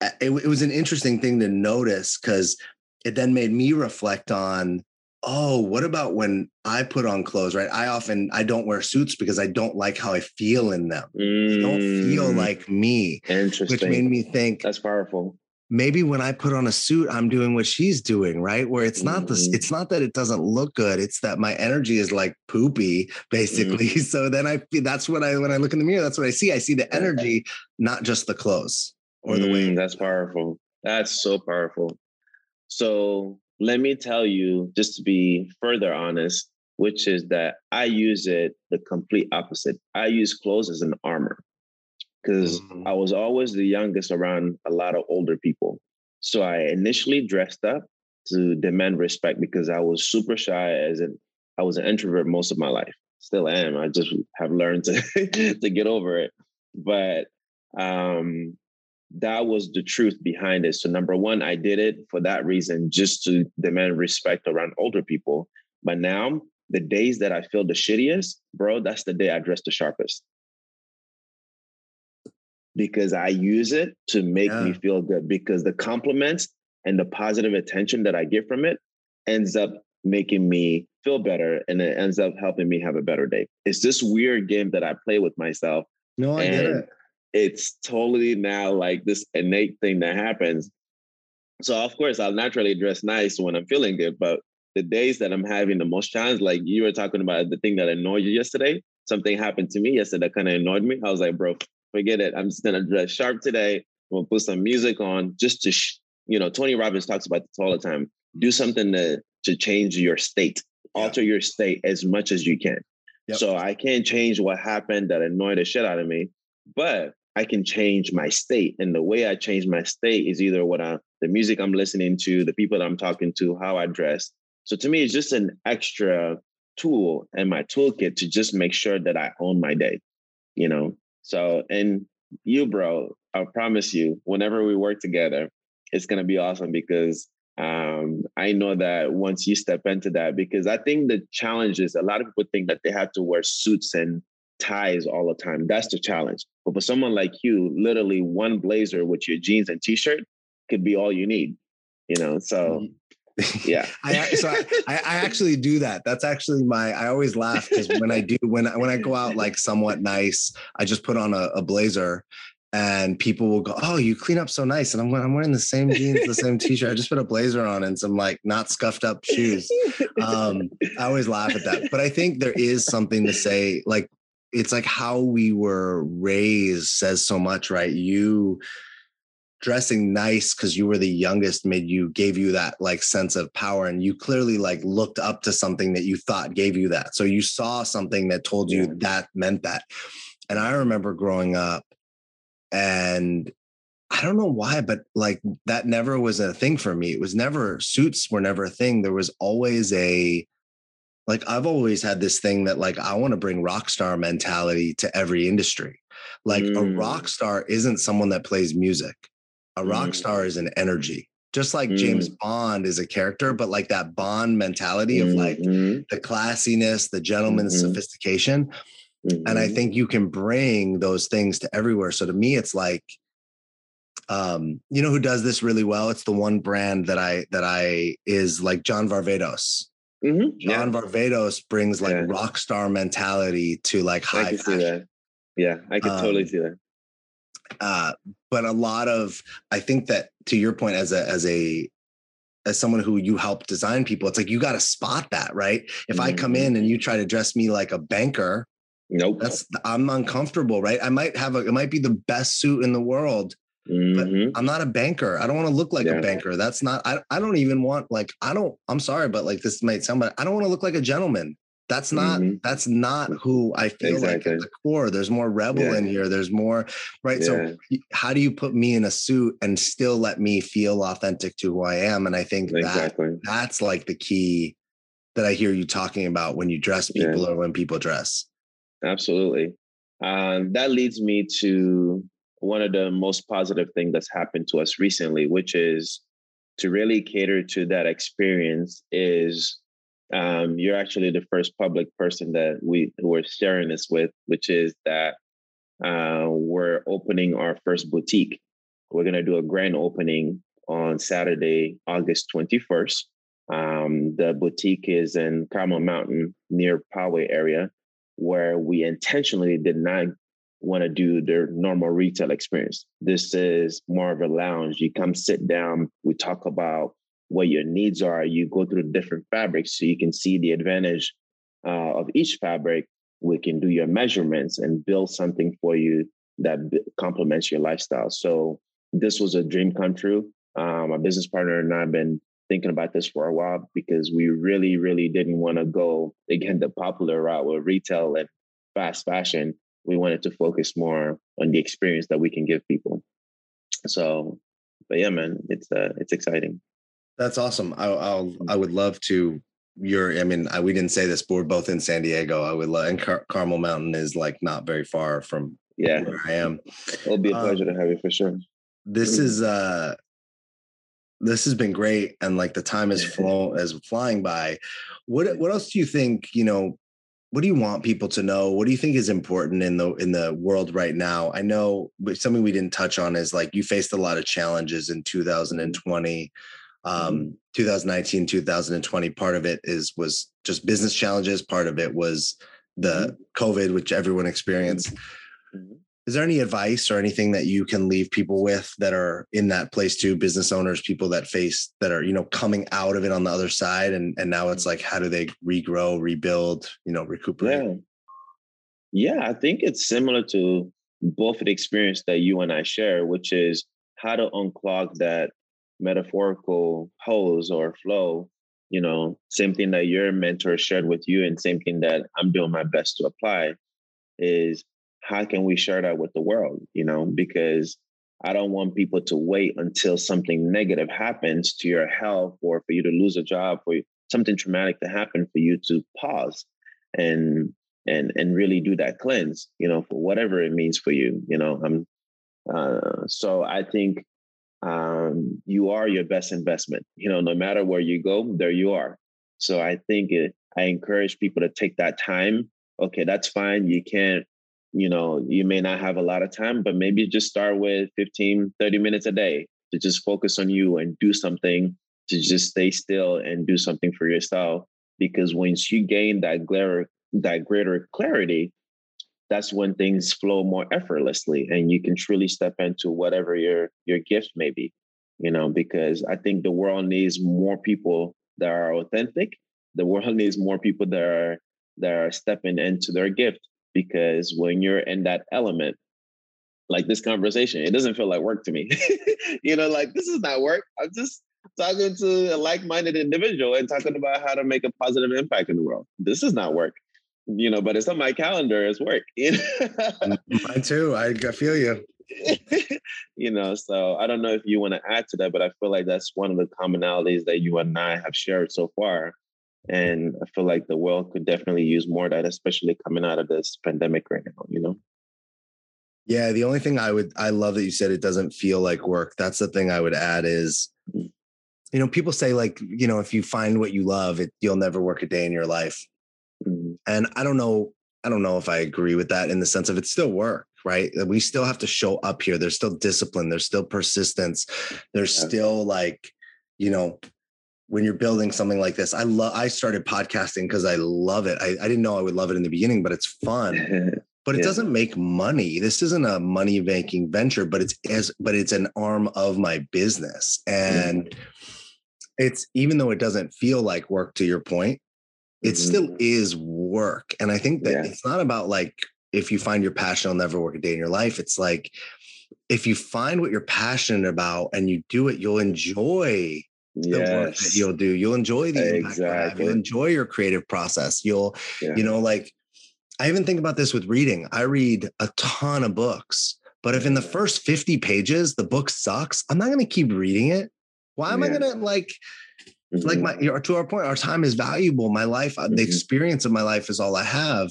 it, it was an interesting thing to notice because it then made me reflect on oh what about when i put on clothes right i often i don't wear suits because i don't like how i feel in them they don't feel Mm. like me interesting. which made me think That's powerful. maybe when i put on a suit i'm doing what she's doing right where it's not this Mhm. it's not that it doesn't look good it's that my energy is like poopy basically so then i that's what i when i look in the mirror that's what i see i see the energy not just the clothes or the way Mm, that's powerful. That's so powerful. So let me tell you, just to be further honest, which is that I use it the complete opposite. I use clothes as an armor because Mhm. I was always the youngest around a lot of older people. So I initially dressed up to demand respect because I was super shy as an I was an introvert most of my life. Still am. I just have learned to to get over it. But um that was the truth behind it. So number one, I did it for that reason, just to demand respect around older people. But now the days that I feel the shittiest, bro, that's the day I dress the sharpest. Because I use it to make me feel good. Because the compliments and the positive attention that I get from it ends up making me feel better and it ends up helping me have a better day. It's this weird game that I play with myself no i get And- it it's totally now like this innate thing that happens. So of course I'll naturally dress nice when I'm feeling good, but the days that I'm having the most challenge, like you were talking about the thing that annoyed you yesterday, something happened to me yesterday that kind of annoyed me. I was like, bro, forget it. I'm just gonna dress sharp today. I'm gonna put some music on just to, sh- you know, Tony Robbins talks about this all the time. Do mm-hmm. something to to change your state, Yeah. alter your state as much as you can. Yep. So I can't change what happened that annoyed the shit out of me, but I can change my state. And the way I change my state is either what I, the music I'm listening to, the people that I'm talking to, how I dress. So to me, it's just an extra tool in my toolkit to just make sure that I own my day, you know? So, and you, bro, I promise you, whenever we work together, it's going to be awesome because um, I know that once you step into that, because I think the challenge is a lot of people think that they have to wear suits and ties all the time. That's the challenge. But for someone like you, literally one blazer with your jeans and t-shirt could be all you need. You know, so yeah. I so I, I actually do that. That's actually my. I always laugh because when I do when I- when I go out like somewhat nice, I just put on a, a blazer, and people will go, "Oh, you clean up so nice." And I'm wearing, I'm wearing the same jeans, the same t-shirt. I just put a blazer on and some like not scuffed up shoes. Um, I always laugh at that, but I think there is something to say. Like it's like how we were raised says so much, right? You dressing nice because you were the youngest made you gave you that like sense of power and you clearly like looked up to something that you thought gave you that so you saw something that told you that meant that and i remember growing up and I don't know why, but like that never was a thing for me. It was never suits were never a thing. There was always a like I've always had this thing that like I want to bring rock star mentality to every industry. Like mm. a rock star isn't someone that plays music. A rock mm. star is an energy. Just like mm. James Bond is a character, but like that Bond mentality of like mm-hmm. the classiness, the gentleman's mm-hmm. sophistication. And I mm-hmm. think you can bring those things to everywhere. So to me, it's like, um, you know who does this really well? It's the one brand that I that I is like John Varvatos. Mm-hmm. John yeah. Varvatos brings like yeah. rock star mentality to like high. I can fashion. see that. Yeah, I can um, totally see that. Uh, but a lot of I think that to your point as a as a as someone who you help design people, it's like you got to spot that, right? If mm-hmm. I come mm-hmm. in and you try to dress me like a banker, nope, that's I'm uncomfortable, right? I might have a it might be the best suit in the world, Mm-hmm. But I'm not a banker. I don't want to look like yeah. a banker. That's not, I, I don't even want, like, I don't, I'm sorry, but like this might sound, but I don't want to look like a gentleman. That's not, mm-hmm. that's not who I feel exactly. like at the core. There's more rebel yeah. in here. There's more, right? Yeah. So how do you put me in a suit and still let me feel authentic to who I am? And I think exactly. that that's like the key that I hear you talking about when you dress people or when people dress. Absolutely. Um, that leads me to one of the most positive things that's happened to us recently, which is to really cater to that experience is um, you're actually the first public person that we were sharing this with, which is that uh, we're opening our first boutique. We're going to do a grand opening on Saturday, August 21st. Um, the boutique is in Carmel Mountain near Poway area, where we intentionally did not want to do their normal retail experience. This is more of a lounge. You come sit down, we talk about what your needs are. You go through different fabrics so you can see the advantage uh, of each fabric. We can do your measurements and build something for you that complements your lifestyle. So this was a dream come true. Um, my business partner and I have been thinking about this for a while because we really, really didn't want to go again the popular route with retail and fast fashion we wanted to focus more on the experience that we can give people. So, but yeah, man, it's uh, it's exciting. That's awesome. I, I'll mm. I would love to. Your, I mean, I, we didn't say this, but we're both in San Diego. I would love, and Car- Carmel Mountain is like not very far from yeah where I am. It'll be a pleasure um, to have you for sure. This mm-hmm. is uh this has been great and like the time is flown as flying by what what else do you think you know what do you want people to know? What do you think is important in the in the world right now? I know something we didn't touch on is like you faced a lot of challenges in 2020 um, mm-hmm. 2019 2020 part of it is was just business challenges. Part of it was the mm-hmm. covid which everyone experienced. Mm-hmm is there any advice or anything that you can leave people with that are in that place too? Business owners people that face that are you know coming out of it on the other side and and now it's like how do they regrow rebuild you know recuperate? Yeah. Yeah i think it's similar to both the experience that you and i share which is how to unclog that metaphorical hose or flow you know same thing that your mentor shared with you and same thing that i'm doing my best to apply is how can we share that with the world? You know, because I don't want people to wait until something negative happens to your health or for you to lose a job, for something traumatic to happen for you to pause and and and really do that cleanse, you know, for whatever it means for you. You know, I'm uh, so I think um, you are your best investment. You know, no matter where you go, there you are. So I think it, I encourage people to take that time. Okay, that's fine. You can't you know, you may not have a lot of time, but maybe just start with 15, 30 minutes a day to just focus on you and do something to just stay still and do something for yourself. Because once you gain that greater, that greater clarity, that's when things flow more effortlessly and you can truly step into whatever your your gift may be. You know, because I think the world needs more people that are authentic. The world needs more people that are that are stepping into their gift because when you're in that element, like this conversation, it doesn't feel like work to me. you know, like this is not work. I'm just talking to a like-minded individual and talking about how to make a positive impact in the world. This is not work, you know, but it's on my calendar as work. Mine too. I feel you. you know, so I don't know if you want to add to that, but I feel like that's one of the commonalities that you and I have shared so far. And I feel like the world could definitely use more of that, especially coming out of this pandemic right now, you know? Yeah, the only thing I would I love that you said it doesn't feel like work. That's the thing I would add is mm. you know, people say like, you know, if you find what you love, it you'll never work a day in your life. Mm-hmm. And I don't know I don't know if I agree with that in the sense of it's still work, right? We still have to show up here. There's still discipline, there's still persistence. There's yeah. still like, you know, when you're building something like this. I love I started podcasting because I love it. I, I didn't know I would love it in the beginning, but it's fun. but it yeah. doesn't make money. This isn't a money making venture, but it's as but it's an arm of my business. And mm-hmm. it's even though it doesn't feel like work to your point, it mm-hmm. still is work. And I think that yeah. it's not about like if you find your passion, you'll never work a day in your life. It's like if you find what you're passionate about and you do it, you'll enjoy the yes. work that you'll do. You'll enjoy the impact exactly. You'll enjoy your creative process. You'll, yeah. you know, like I even think about this with reading. I read a ton of books, but if in the first 50 pages the book sucks, I'm not going to keep reading it. Why am yeah. I going to like mm-hmm. like my to our point our time is valuable. My life uh, mm-hmm. the experience of my life is all I have.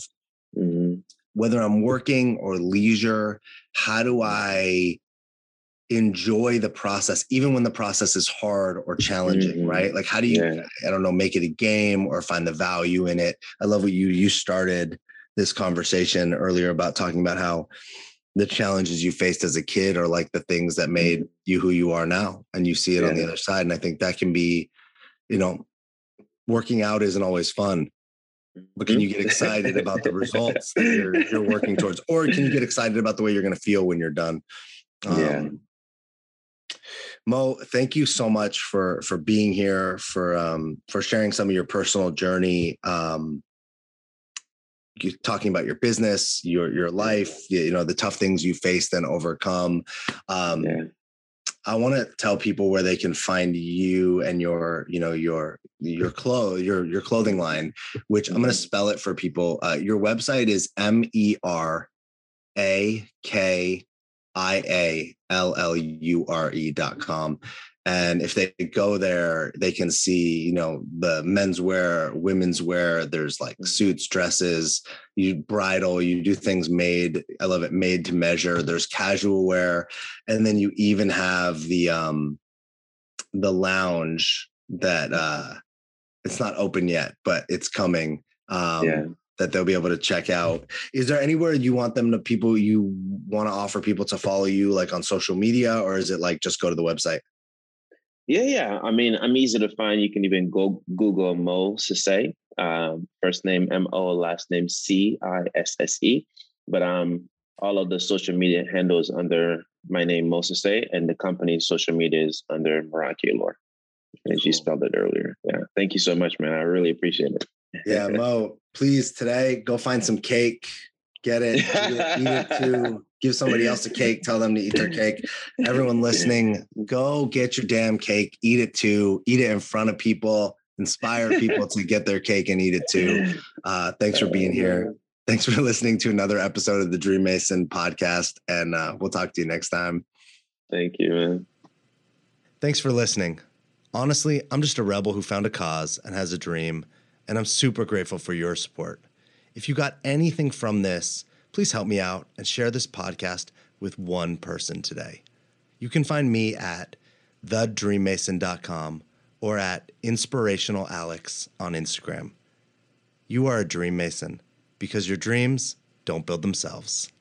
Mm-hmm. Whether I'm working or leisure, how do I enjoy the process even when the process is hard or challenging mm-hmm. right like how do you yeah. i don't know make it a game or find the value in it i love what you you started this conversation earlier about talking about how the challenges you faced as a kid are like the things that made mm-hmm. you who you are now and you see it yeah. on the other side and i think that can be you know working out isn't always fun but can you get excited about the results that you're, you're working towards or can you get excited about the way you're going to feel when you're done um, yeah Mo, thank you so much for for being here, for um, for sharing some of your personal journey. Um, you talking about your business, your your life, you know, the tough things you faced and overcome. Um, yeah. I want to tell people where they can find you and your, you know, your your clothes, your your clothing line. Which I'm going to mm-hmm. spell it for people. Uh, your website is M E R A K I A L L U R E dot com. And if they go there, they can see, you know, the men's wear, women's wear. There's like mm. suits, dresses, you bridal, you do things made. I love it, made to measure. There's casual wear. And then you even have the um the lounge that uh it's not open yet, but it's coming. Um yeah that they'll be able to check out. Is there anywhere you want them to people you want to offer people to follow you like on social media or is it like just go to the website? Yeah, yeah. I mean, I'm easy to find. You can even go Google Mo Cisse, um, first name M O, last name C I S S E. But um, all of the social media handles under my name Mo Cisse, and the company's social media is under Meraki Allure. As cool. you spelled it earlier. Yeah. Thank you so much, man. I really appreciate it. yeah, Mo, please today go find some cake, get it, eat it, eat it too. Give somebody else a cake, tell them to eat their cake. Everyone listening, go get your damn cake, eat it too, eat it in front of people, inspire people to get their cake and eat it too. Uh, thanks for being here. Thanks for listening to another episode of the Dream Mason podcast. And uh, we'll talk to you next time. Thank you, man. Thanks for listening. Honestly, I'm just a rebel who found a cause and has a dream and I'm super grateful for your support. If you got anything from this, please help me out and share this podcast with one person today. You can find me at thedreammason.com or at inspirationalalex on Instagram. You are a dream mason because your dreams don't build themselves.